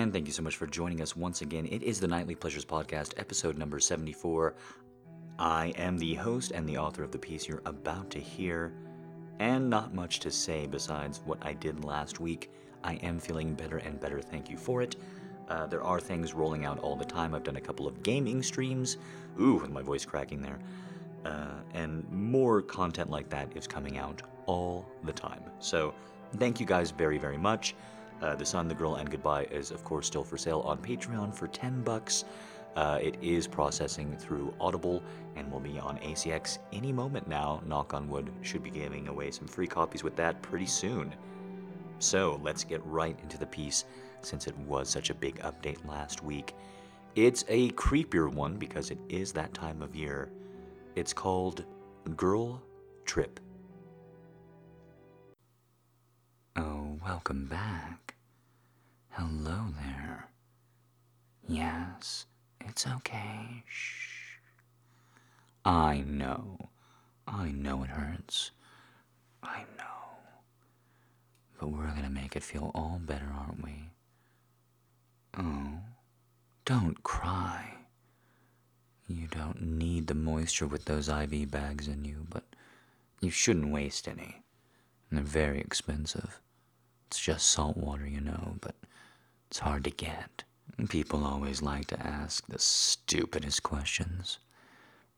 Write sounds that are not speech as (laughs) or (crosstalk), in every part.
and thank you so much for joining us once again. It is the Nightly Pleasures Podcast, episode number 74. I am the host and the author of the piece you're about to hear, and not much to say besides what I did last week. I am feeling better and better, thank you for it. Uh, there are things rolling out all the time. I've done a couple of gaming streams. Ooh, with my voice cracking there. Uh, and more content like that is coming out all the time. So, thank you guys very, very much. Uh, the Sun, the Girl, and Goodbye is, of course, still for sale on Patreon for 10 bucks. Uh, it is processing through Audible and will be on ACX any moment now. Knock on wood, should be giving away some free copies with that pretty soon. So let's get right into the piece since it was such a big update last week. It's a creepier one because it is that time of year. It's called Girl Trip. Oh, welcome back. Hello there. Yes, it's okay. Shh. I know. I know it hurts. I know. But we're gonna make it feel all better, aren't we? Oh, don't cry. You don't need the moisture with those IV bags in you, but you shouldn't waste any. They're very expensive. It's just salt water, you know, but it's hard to get. People always like to ask the stupidest questions.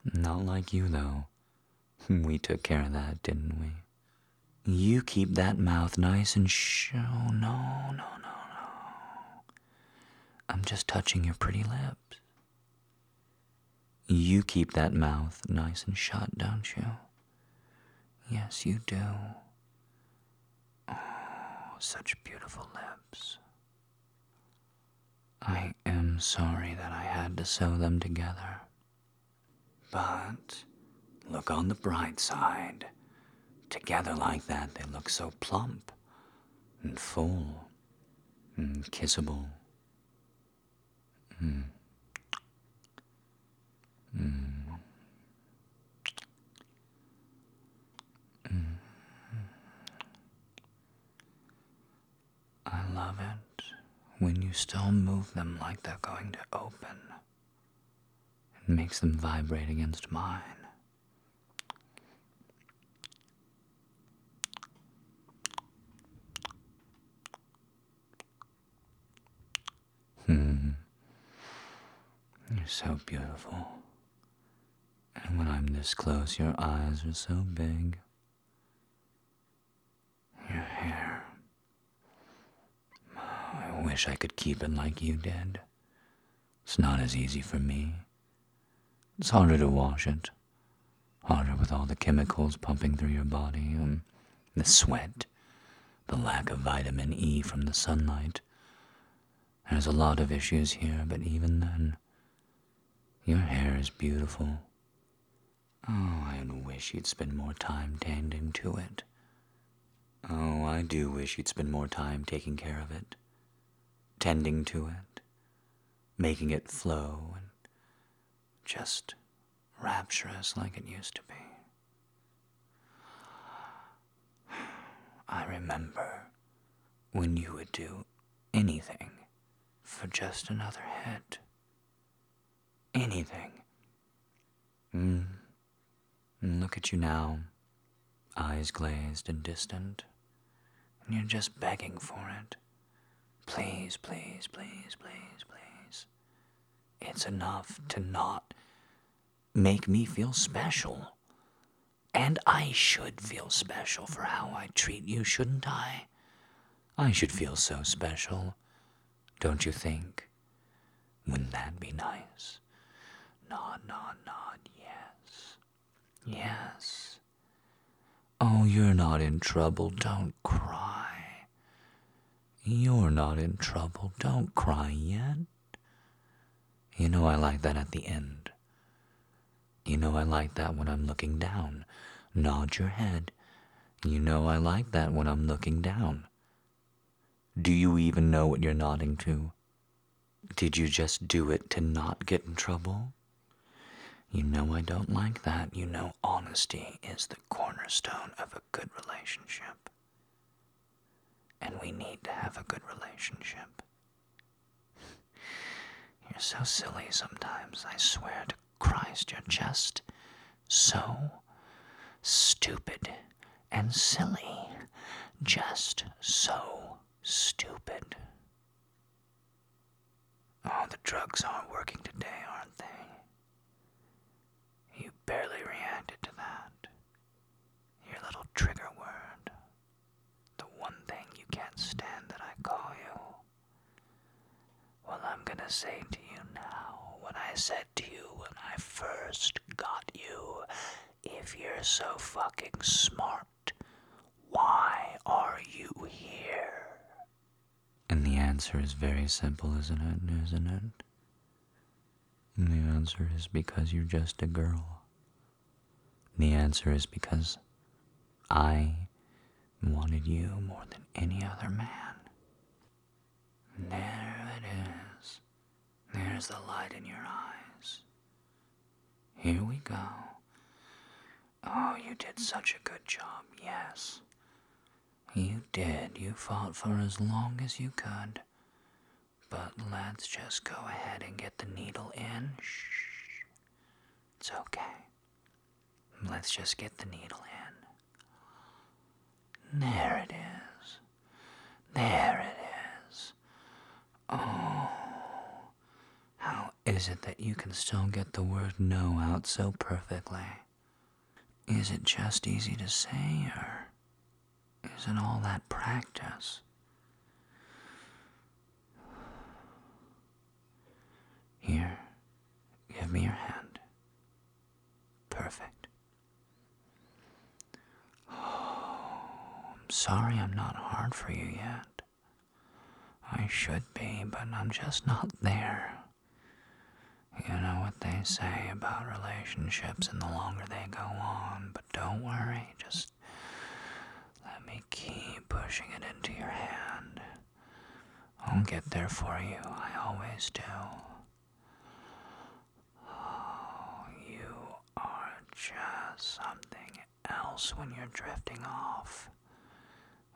Not like you, though. (laughs) We took care of that, didn't we? You keep that mouth nice and shh. Oh, no, no, no, no. I'm just touching your pretty lips. You keep that mouth nice and shut, don't you? Yes, you do. Oh, such beautiful lips. I am sorry that I had to sew them together. But look on the bright side. Together like that, they look so plump and full and kissable. Mm. Mm. I love it when you still move them like they're going to open. It makes them vibrate against mine. Hmm. You're so beautiful. And when I'm this close, your eyes are so big. Your hair. I wish I could keep it like you did. It's not as easy for me. It's harder to wash it. Harder with all the chemicals pumping through your body, and the sweat, the lack of vitamin E from the sunlight. There's a lot of issues here, but even then, your hair is beautiful. Oh, I wish you'd spend more time tending to it. Oh, I do wish you'd spend more time taking care of it, tending to it, making it flow and just rapturous like it used to be. I remember when you would do anything for just another hit. Anything. Mm. And look at you now, eyes glazed and distant, and you're just begging for it. Please, please, please, please, please. It's enough to not make me feel special. And I should feel special for how I treat you, shouldn't I? I should feel so special, don't you think? Wouldn't that be nice? Nod, nod, nod, yes. Yes. Oh, you're not in trouble. Don't cry. You're not in trouble. Don't cry yet. You know I like that at the end. You know I like that when I'm looking down. Nod your head. You know I like that when I'm looking down. Do you even know what you're nodding to? Did you just do it to not get in trouble? You know I don't like that. You know honesty is the cornerstone of a good relationship. And we need to have a good relationship. (laughs) You're so silly sometimes. I swear to Christ, you're just so stupid and silly. Just so stupid. Oh, the drugs aren't working today, aren't they? You barely reacted to that. Your little trigger word. The one thing you can't stand that I call you. Well, I'm gonna say to you now what I said to you when I first got you. If you're so fucking smart, why are you here? And the answer is very simple, isn't it? Isn't it? And the answer is because you're just a girl. The answer is because I wanted you more than any other man. There it is. There's the light in your eyes. Here we go. Oh, you did such a good job, yes. You did. You fought for as long as you could. But let's just go ahead and get the needle in. Shh. It's okay. Let's just get the needle in. There it is. There it is. Oh. How is it that you can still get the word no out so perfectly? Is it just easy to say, or is it all that practice? Here, give me your hand. Perfect. Oh. Sorry I'm not hard for you yet. I should be, but I'm just not there. You know what they say about relationships and the longer they go on, but don't worry, just let me keep pushing it into your hand. I'll get there for you, I always do. Oh, you are just something else when you're drifting off.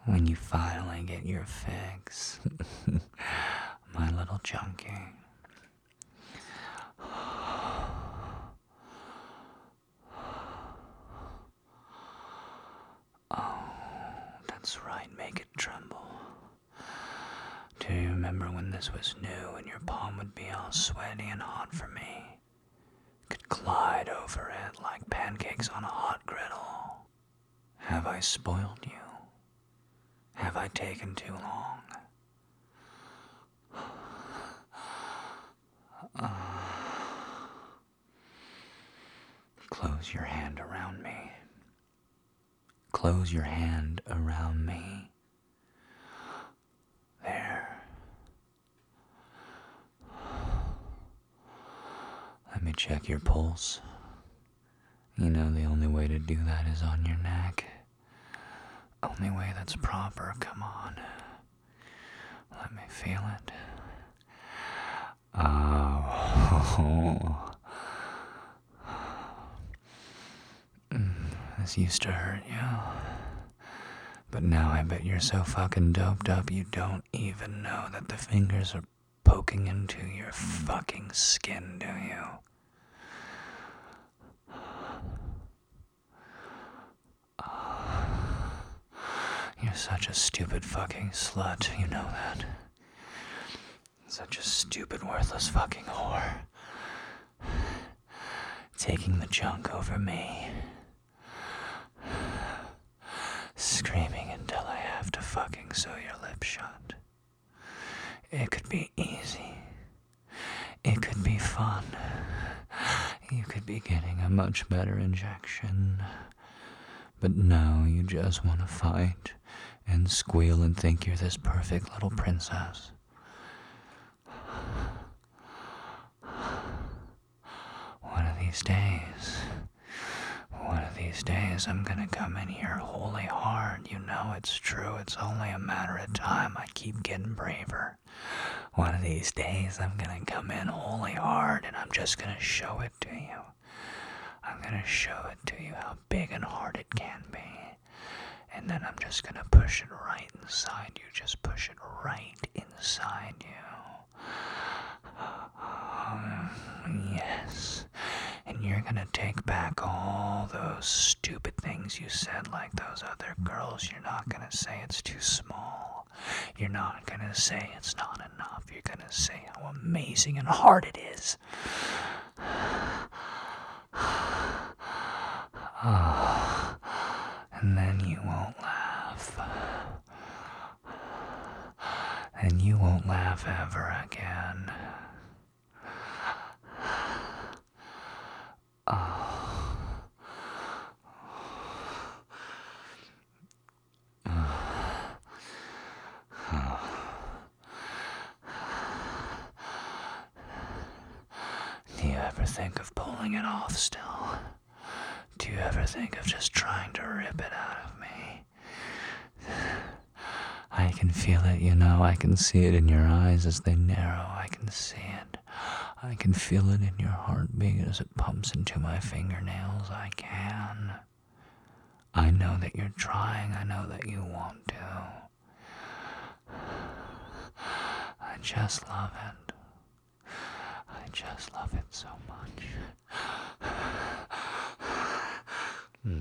When you finally get your fix, (laughs) my little junkie. (sighs) Oh, that's right, make it tremble. Do you remember when this was new and your palm would be all sweaty and hot for me? Could glide over it like pancakes on a hot griddle. Have I spoiled you? I taken too long? (sighs) Close your hand around me. Close your hand around me. There. Let me check your pulse. You know, the only way to do that is on your neck. Only way that's proper, come on. Let me feel it. Oh. (laughs) Mm, this used to hurt you. But now I bet you're so fucking doped up you don't even know that the fingers are poking into your fucking skin, do you? You're such a stupid fucking slut, you know that. Such a stupid, worthless fucking whore. Taking the junk over me. Screaming until I have to fucking sew your lips shut. It could be easy. It could be fun. You could be getting a much better injection. But now you just want to fight and squeal and think you're this perfect little princess. One of these days, one of these days, I'm gonna come in here wholly hard. You know it's true, it's only a matter of time. I keep getting braver. One of these days, I'm gonna come in wholly hard and I'm just gonna show it to you. I'm gonna show it to you how big and hard it can be. And then I'm just gonna push it right inside you. Just push it right inside you. Um, yes. And you're gonna take back all those stupid things you said, like those other girls. You're not gonna say it's too small. You're not gonna say it's not enough. You're gonna say how amazing and hard it is. (sighs) And then you won't laugh. And you won't laugh ever again. Do (sighs) ah you ever think of pulling it off still? Do you ever think of just trying to rip it out of me? I can feel it, you know. I can see it in your eyes as they narrow. I can see it. I can feel it in your heartbeat as it pumps into my fingernails. I can. I know that you're trying. I know that you want to. I just love it. I just love it so much. (sighs) Hmm.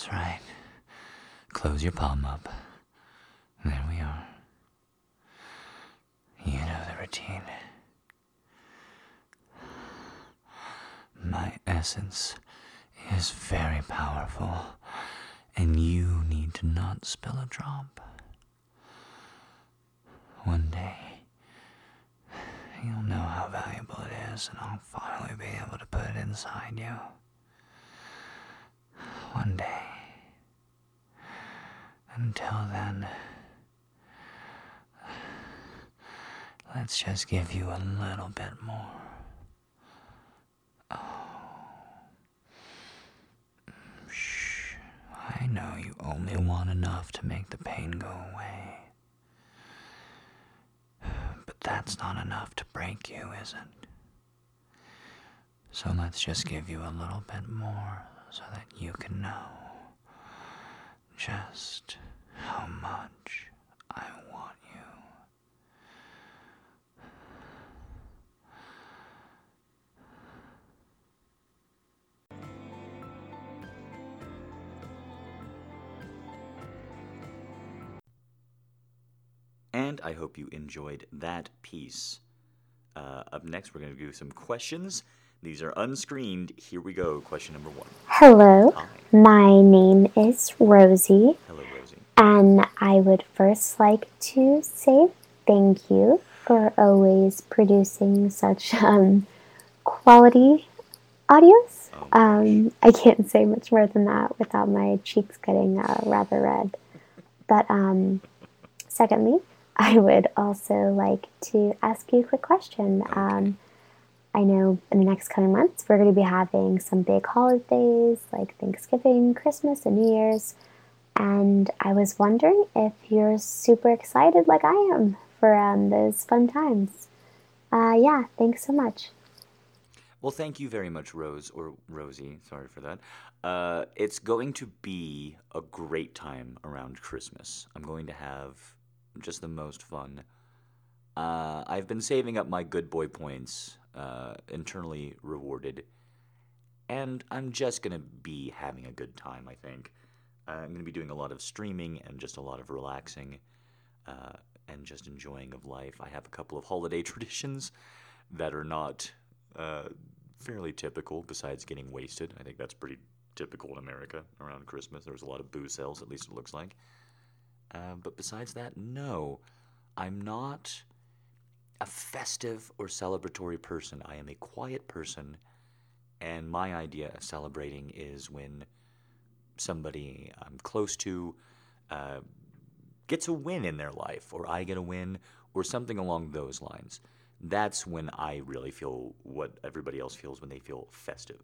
That's right. Close your palm up. There we are. You know the routine. My essence is very powerful, and you need to not spill a drop. One day, you'll know how valuable it is, and I'll finally be able to put it inside you. One day. Until then, let's just give you a little bit more. Oh. Shh. I know you only want enough to make the pain go away. But that's not enough to break you, is it? So let's just give you a little bit more so that you can know just how much I want you. And I hope you enjoyed that piece. Uh, up next, we're going to do some questions. These are unscreened. Here we go. Question number one. Hello, Hi. my name is Rosie, Hello, Rosie. and I would first like to say thank you for always producing such um, quality audios. Oh, Um, I can't say much more than that without my cheeks getting uh, rather red. But um, secondly, I would also like to ask you a quick question. Um, I know in the next coming months we're going to be having some big holidays like Thanksgiving, Christmas, and New Year's. And I was wondering if you're super excited like I am for um, those fun times. Uh, yeah, thanks so much. Well, thank you very much, Rose, or Rosie. Sorry for that. Uh, it's going to be a great time around Christmas. I'm going to have just the most fun. Uh, I've been saving up my good boy points, uh, internally rewarded, and I'm just going to be having a good time, I think. Uh, I'm going to be doing a lot of streaming and just a lot of relaxing uh, and just enjoying of life. I have a couple of holiday (laughs) traditions that are not uh, fairly typical, besides getting wasted. I think that's pretty typical in America around Christmas. There's a lot of booze sales, at least it looks like. Uh, but besides that, no. I'm not a festive or celebratory person. I am a quiet person, and my idea of celebrating is when somebody I'm close to uh, gets a win in their life, or I get a win, or something along those lines. That's when I really feel what everybody else feels when they feel festive.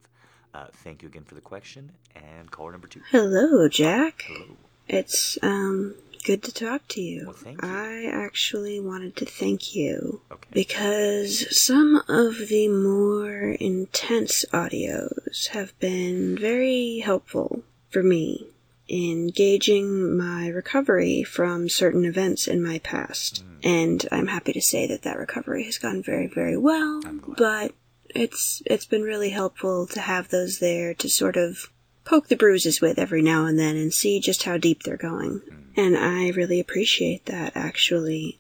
Uh, thank you again for the question, and caller number two. Hello, Jack. Hello. It's um good to talk to you. Well, you. I actually wanted to thank you Okay. because some of the more intense audios have been very helpful for me in gauging my recovery from certain events in my past. Hmm. And I'm happy to say that that recovery has gone very, very well. But it's it's been really helpful to have those there to sort of poke the bruises with every now and then and see just how deep they're going. And I really appreciate that actually.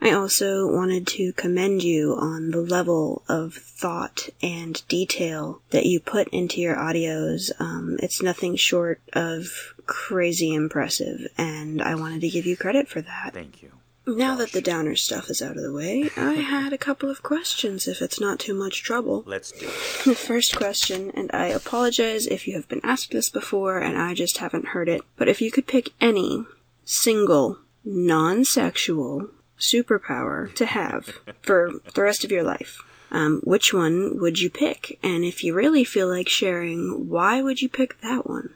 I also wanted to commend you on the level of thought and detail that you put into your audios. Um, it's nothing short of crazy impressive, and I wanted to give you credit for that. Thank you. Now that the downer stuff is out of the way, I (laughs) had a couple of questions if it's not too much trouble. Let's do it. The (laughs) first question, and I apologize if you have been asked this before and I just haven't heard it, but if you could pick any single non sexual superpower to have (laughs) for the rest of your life, um, which one would you pick? And if you really feel like sharing, why would you pick that one?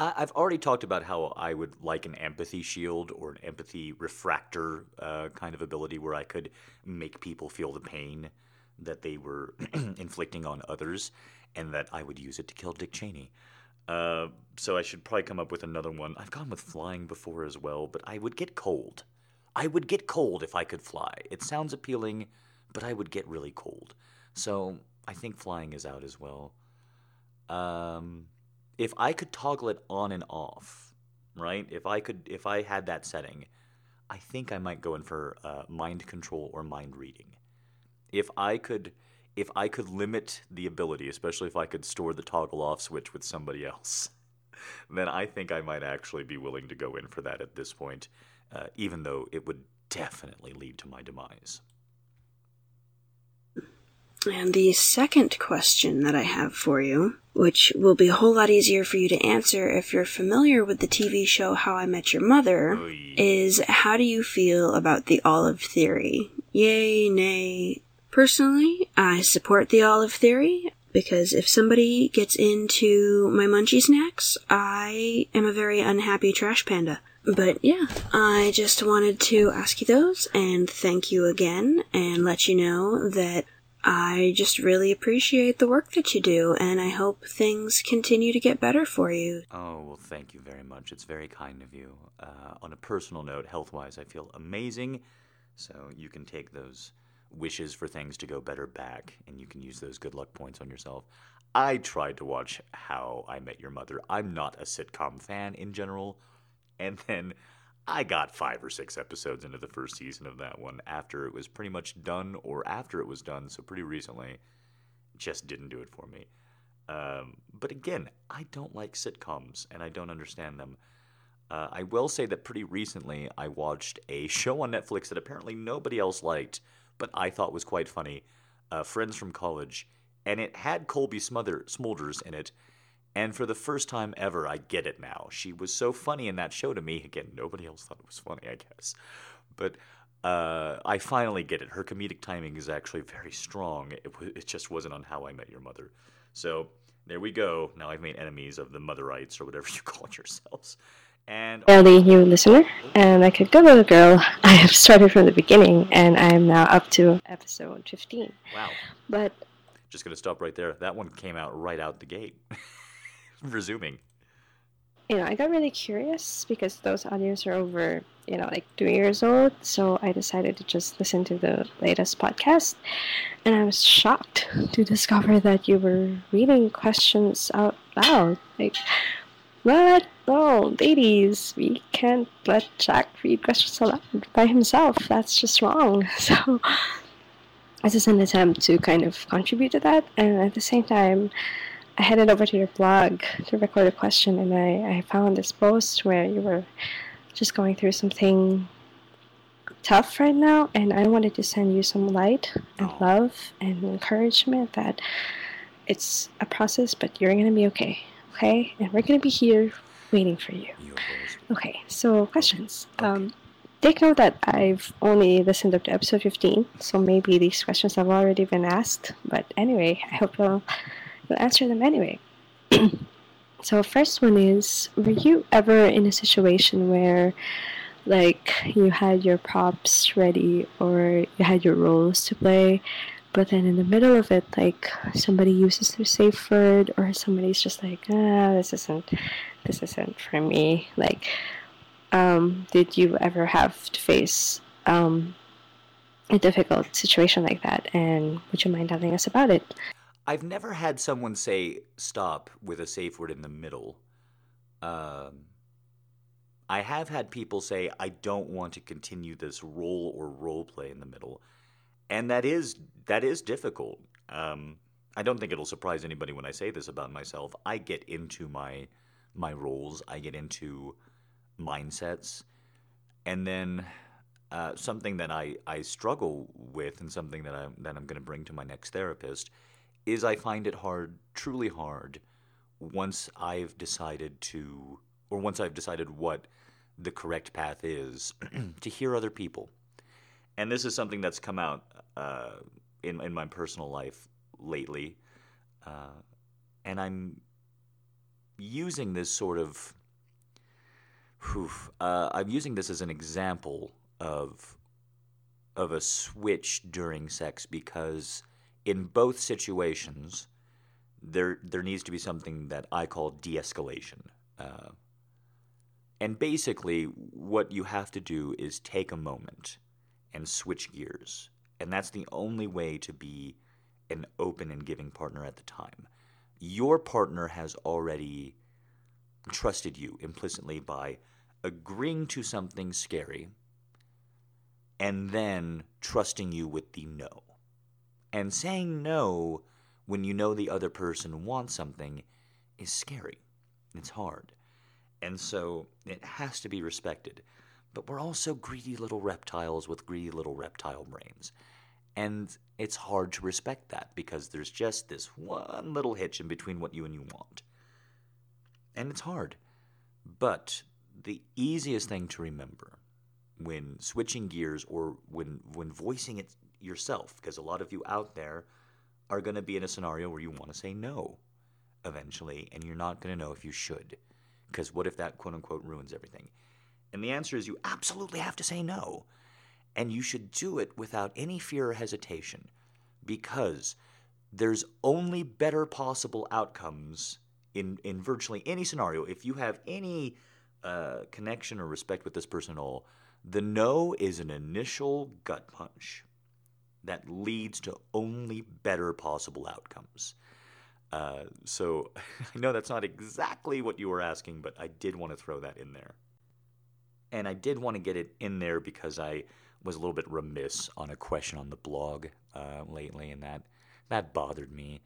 I've already talked about how I would like an empathy shield or an empathy refractor uh, kind of ability where I could make people feel the pain that they were (clears throat) inflicting on others and that I would use it to kill Dick Cheney. Uh, so I should probably come up with another one. I've gone with flying before as well, but I would get cold. I would get cold if I could fly. It sounds appealing, but I would get really cold. So I think flying is out as well. Um, if I could toggle it on and off, right? If I could, if I had that setting, I think I might go in for uh, mind control or mind reading. If I could, if I could limit the ability, especially if I could store the toggle off switch with somebody else, (laughs) then I think I might actually be willing to go in for that at this point, uh, even though it would definitely lead to my demise. And the second question that I have for you, which will be a whole lot easier for you to answer if you're familiar with the TV show How I Met Your Mother, is how do you feel about the olive theory? Yay, nay. Personally, I support the olive theory. Because if somebody gets into my munchie snacks, I am a very unhappy trash panda. But yeah, I just wanted to ask you those and thank you again and let you know that I just really appreciate the work that you do and I hope things continue to get better for you. Oh, well, thank you very much. It's very kind of you. Uh, on a personal note, health wise, I feel amazing. So you can take those wishes for things to go better back and you can use those good luck points on yourself. I tried to watch How I Met Your Mother. I'm not a sitcom fan in general. And then I got five or six episodes into the first season of that one after it was pretty much done or after it was done, so pretty recently. Just didn't do it for me. Um, but again, I don't like sitcoms and I don't understand them. Uh, I will say that pretty recently I watched a show on Netflix that apparently nobody else liked, but I thought was quite funny uh, Friends from College. And it had Cobie Smother- Smulders in it. And for the first time ever, I get it now. She was so funny in that show to me. Again, nobody else thought it was funny, I guess. But uh, I finally get it. Her comedic timing is actually very strong. It, w- it just wasn't on How I Met Your Mother. So there we go. Now I've made enemies of the Motherites or whatever (laughs) you call yourselves. And fairly new listener, and like a good little girl, (laughs) I have started from the beginning, and I am now up to episode 15. wow, But just gonna stop right there. That one came out right out the gate. (laughs) (laughs) Resuming. you know, I got really curious because those audios are over, you know, like two years old. So I decided to just listen to the latest podcast, and I was shocked to discover that you were reading questions out loud. Like, what? No, ladies, we can't let Jack read questions aloud by himself. That's just wrong. (laughs) So. This is an attempt to kind of contribute to that, and at the same time, I headed over to your blog to record a question, and I, I found this post where you were just going through something tough right now, and I wanted to send you some light and Oh. love and encouragement that it's a process, but you're gonna be okay, okay? And we're gonna be here waiting for you. Okay, so questions. Um, take note that I've only listened up to episode 15, so maybe these questions have already been asked. But anyway, I hope you'll, you'll answer them anyway. (clears throat) so, first one is Were you ever in a situation where, like, you had your props ready or you had your roles to play? But then in the middle of it, like somebody uses their safe word, or somebody's just like, ah, this isn't, this isn't for me. Like, um, did you ever have to face um, a difficult situation like that? And would you mind telling us about it? I've never had someone say stop with a safe word in the middle. Um, I have had people say I don't want to continue this role or role play in the middle, and that is that is difficult. Um, I don't think it'll surprise anybody when I say this about myself. I get into my my roles. I get into mindsets, and then uh, something that I, I struggle with, and something that I'm that I'm going to bring to my next therapist, is I find it hard, truly hard, once I've decided to, or once I've decided what the correct path is, (clears throat) to hear other people. And this is something that's come out uh, in in my personal life lately, uh, and I'm using this sort of. Whew, uh, I'm using this as an example of of a switch during sex because in both situations there there needs to be something that I call de-escalation. Uh, and basically, what you have to do is take a moment and switch gears, and that's the only way to be an open and giving partner at the time. Your partner has already trusted you implicitly by agreeing to something scary and then trusting you with the no. And saying no when you know the other person wants something is scary. It's hard. And so it has to be respected. But we're also greedy little reptiles with greedy little reptile brains. And it's hard to respect that because there's just this one little hitch in between what you and you want. And it's hard. But the easiest thing to remember when switching gears or when when voicing it yourself because a lot of you out there are going to be in a scenario where you want to say no eventually, and you're not going to know if you should. Because what if that quote unquote ruins everything? And the answer is you absolutely have to say no. And you should do it without any fear or hesitation because there's only better possible outcomes in, in virtually any scenario. If you have any uh, connection or respect with this person at all, the no is an initial gut punch that leads to only better possible outcomes. Uh, so (laughs) I know that's not exactly what you were asking, but I did want to throw that in there. And I did want to get it in there because I was a little bit remiss on a question on the blog uh, lately, and that that bothered me.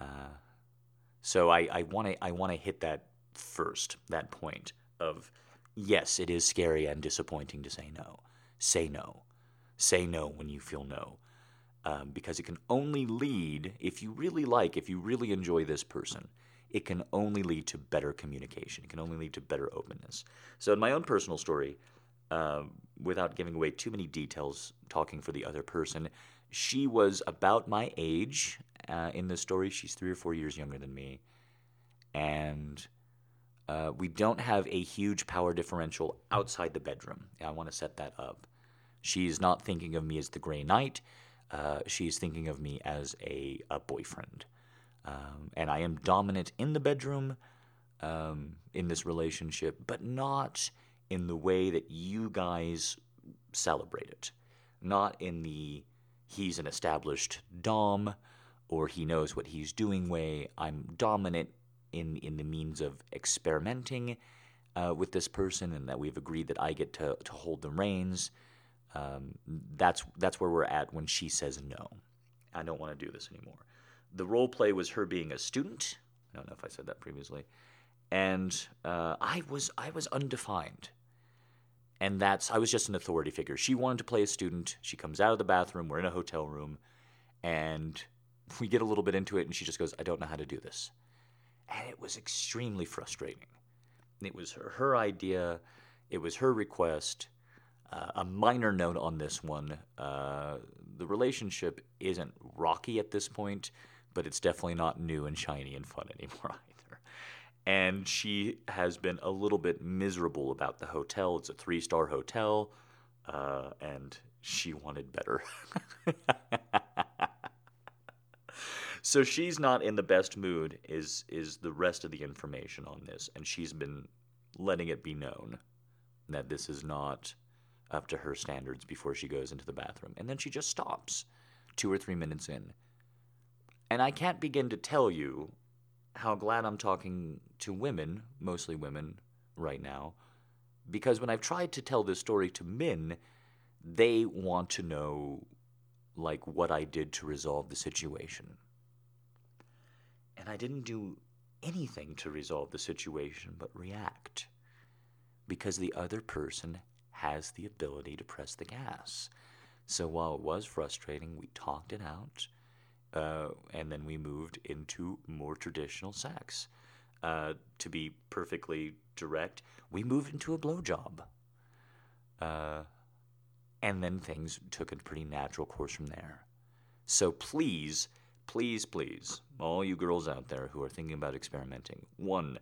Uh, so I, I want to I want to hit that first, that point of yes, it is scary and disappointing to say no. Say no. Say no when you feel no um, because it can only lead, if you really like, if you really enjoy this person, it can only lead to better communication. It can only lead to better openness. So, in my own personal story, um, without giving away too many details, talking for the other person, she was about my age uh, in the story. She's three or four years younger than me. And uh, we don't have a huge power differential outside the bedroom. I want to set that up. She's not thinking of me as the Grey Knight uh, she's thinking of me as a, a boyfriend. Um, and I am dominant in the bedroom um, in this relationship, but not in the way that you guys celebrate it. Not in the he's an established Dom or he knows what he's doing way. I'm dominant in, in the means of experimenting uh, with this person and that we've agreed that I get to, to hold the reins. Um, that's that's where we're at when she says no. I don't want to do this anymore. The role play was her being a student. I don't know if I said that previously, and uh, I was I was undefined, and that's I was just an authority figure. She wanted to play a student. She comes out of the bathroom. We're in a hotel room, and we get a little bit into it, and she just goes, "I don't know how to do this," and it was extremely frustrating. It was her, her idea. It was her request uh, a minor note on this one uh, the relationship isn't rocky at this point, but it's definitely not new and shiny and fun (laughs) anymore either. And she has been a little bit miserable about the hotel. It's a three star hotel, uh, and she wanted better. (laughs) so she's not in the best mood is is the rest of the information on this and she's been letting it be known that this is not up to her standards before she goes into the bathroom. And then she just stops two or three minutes in. And I can't begin to tell you how glad I'm talking to women, mostly women, right now, because when I've tried to tell this story to men, they want to know, like, what I did to resolve the situation. And I didn't do anything to resolve the situation but react because the other person has the ability to press the gas. So while it was frustrating, we talked it out, uh, and then we moved into more traditional sex. Uh, to be perfectly direct, we moved into a blowjob. Uh, and then things took a pretty natural course from there. So please, please, please, all you girls out there who are thinking about experimenting, one,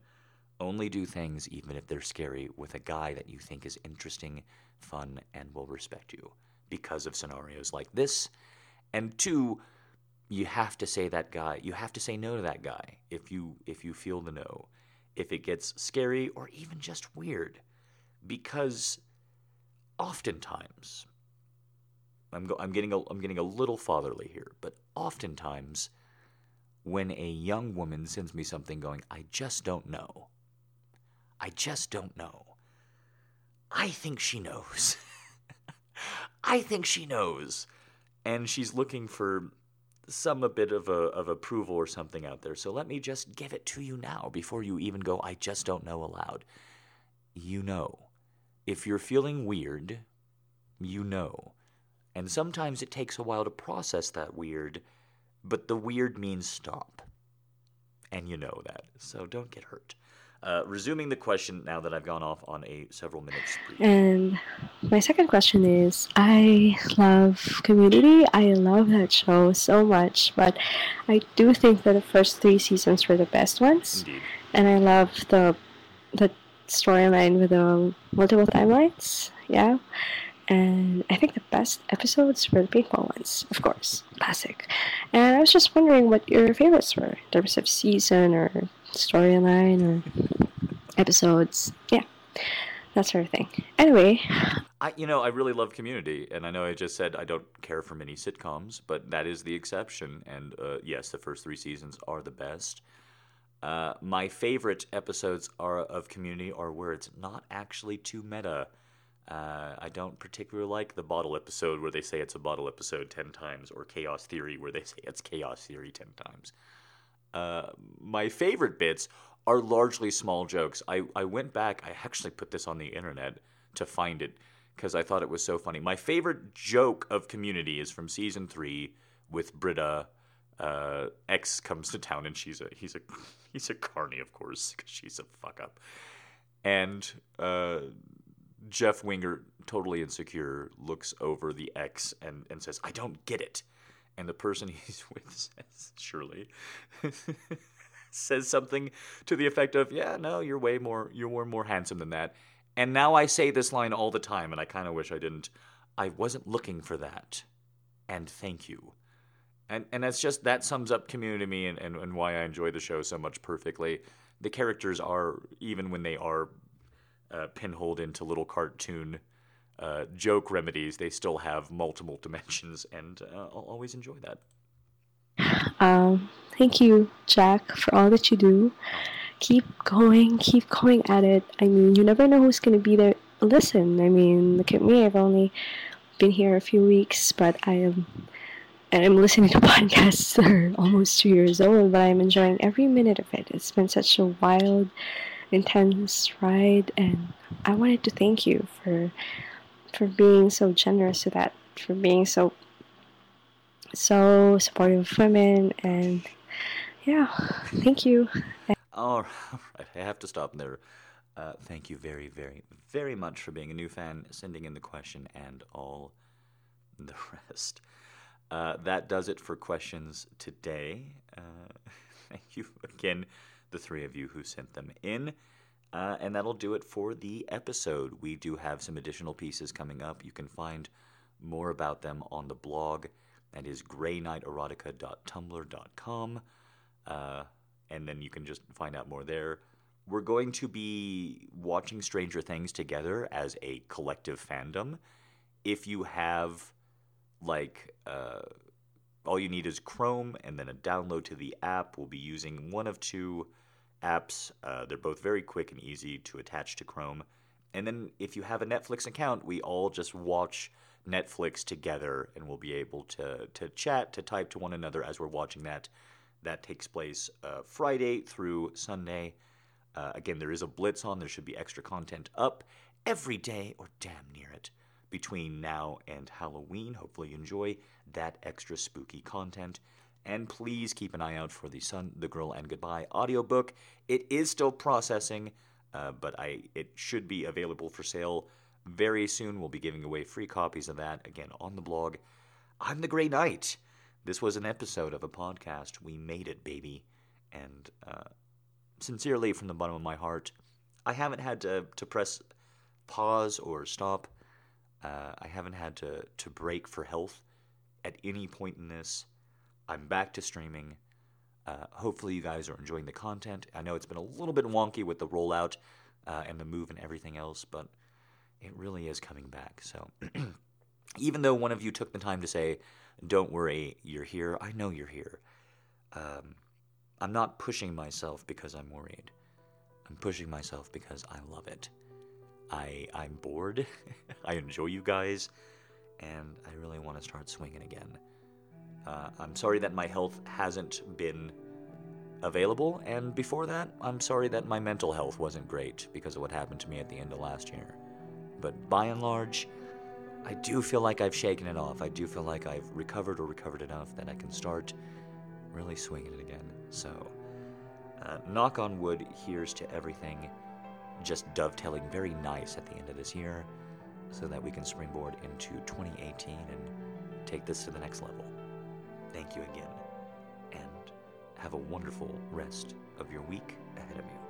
only do things, even if they're scary, with a guy that you think is interesting, fun, and will respect you because of scenarios like this. And two, you have to say that guy, you have to say no to that guy if you if you feel the no. If it gets scary or even just weird. Because oftentimes I'm, go, I'm getting a, I'm getting a little fatherly here, but oftentimes when a young woman sends me something going, I just don't know, I just don't know. I think she knows. (laughs) I think she knows. And she's looking for some a bit of a of approval or something out there. So let me just give it to you now before you even go I just don't know aloud. You know. If you're feeling weird, you know. And sometimes it takes a while to process that weird, but the weird means stop. And you know that. So don't get hurt. Uh, resuming the question now that I've gone off on a several minutes. And my second question is I love Community. I love that show so much, but I do think that the first three seasons were the best ones. Indeed. And I love the the storyline with the multiple timelines. Yeah. And I think the best episodes were the paintball ones, of course. Classic. And I was just wondering what your favorites were in terms of season or storyline or episodes. Yeah. That sort of thing. Anyway, I, you know, I really love Community, and I know I just said I don't care for many sitcoms, but that is the exception. And uh, yes, the first three seasons are the best. Uh, my favorite episodes are of Community are where it's not actually too meta. Uh, I don't particularly like the bottle episode where they say it's a bottle episode ten times, or Chaos Theory where they (laughs) say it's Chaos Theory ten times. Uh, my favorite bits are largely small jokes. I, I went back, I actually put this on the internet to find it because I thought it was so funny. My favorite joke of Community is from season three with Britta. Uh, X comes to town and she's a he's a (laughs) he's a carny, of course, because she's a fuck up. And uh, Jeff Winger, totally insecure, looks over the X and, and says, I don't get it. And the person (laughs) he's with says, Shirley, (laughs) says something to the effect of, Yeah, no, you're way more, you're way more handsome than that. And now I say this line all the time, and I kind of wish I didn't. I wasn't looking for that. And thank you. And, and that's just, that sums up community to me and, and, and why I enjoy the show so much perfectly. The characters are, even when they are uh, pinholed into little cartoon uh, joke remedies, they still have multiple dimensions, and uh, I'll always enjoy that. um, thank you, Jack, for all that you do. Keep going, keep going at it. I mean, you never know who's going to be there. Listen, I mean, look at me. I've only been here a few weeks, but I am. And I'm listening to (laughs) podcasts that are almost two years old, but I'm enjoying every minute of it. It's been such a wild, intense ride, and I wanted to thank you for for being so generous to that, for being so so supportive of women, and yeah, thank you. All right, I have to stop there. Uh, thank you very, very, very much for being a new fan, sending in the question, and all the (laughs) rest. Uh, that does it for questions today. Uh, (laughs) thank you again, the three of you who sent them in. Uh, and that'll do it for the episode. We do have some additional pieces coming up. You can find more about them on the blog. That is grayknighterotica.tumblr.com. Uh, and then you can just find out more there. We're going to be watching Stranger Things together as a collective fandom. If you have, like, uh, all you need is Chrome and then a download to the app. We'll be using one of two apps. Uh, they're both very quick and easy to attach to Chrome. And then if you have a Netflix account, we all just watch Netflix together and we'll be able to, to chat, to type to one another as we're watching that. That takes place uh, Friday through Sunday. Uh, again, there is a blitz on. There should be extra content up every day or damn near it between now and Halloween. Hopefully, you enjoy that extra spooky content. And please keep an eye out for the Sun, the Girl, and Goodbye audiobook. It is still processing, uh, but I it should be available for sale very soon. We'll be giving away free copies of that again on the blog. I'm the Grey Knight. This was an episode of a podcast. We made it, baby. And uh, sincerely, from the bottom of my heart, I haven't had to, to press pause or stop. Uh, I haven't had to, to break for health at any point in this. I'm back to streaming. Uh, hopefully, you guys are enjoying the content. I know it's been a little bit wonky with the rollout uh, and the move and everything else, but it really is coming back. So, (clears throat) even though one of you took the time to say, Don't worry, you're here, I know you're here. Um, I'm not pushing myself because I'm worried. I'm pushing myself because I love it. I I'm bored. (laughs) I enjoy you guys, and I really want to start swinging again. Uh, I'm sorry that my health hasn't been available, and before that, I'm sorry that my mental health wasn't great because of what happened to me at the end of last year. But by and large, I do feel like I've shaken it off. I do feel like I've recovered or recovered enough that I can start really swinging it again. So, uh, knock on wood, here's to everything just dovetailing very nice at the end of this year so that we can springboard into 2018 and take this to the next level. Thank you again, and have a wonderful rest of your week ahead of you.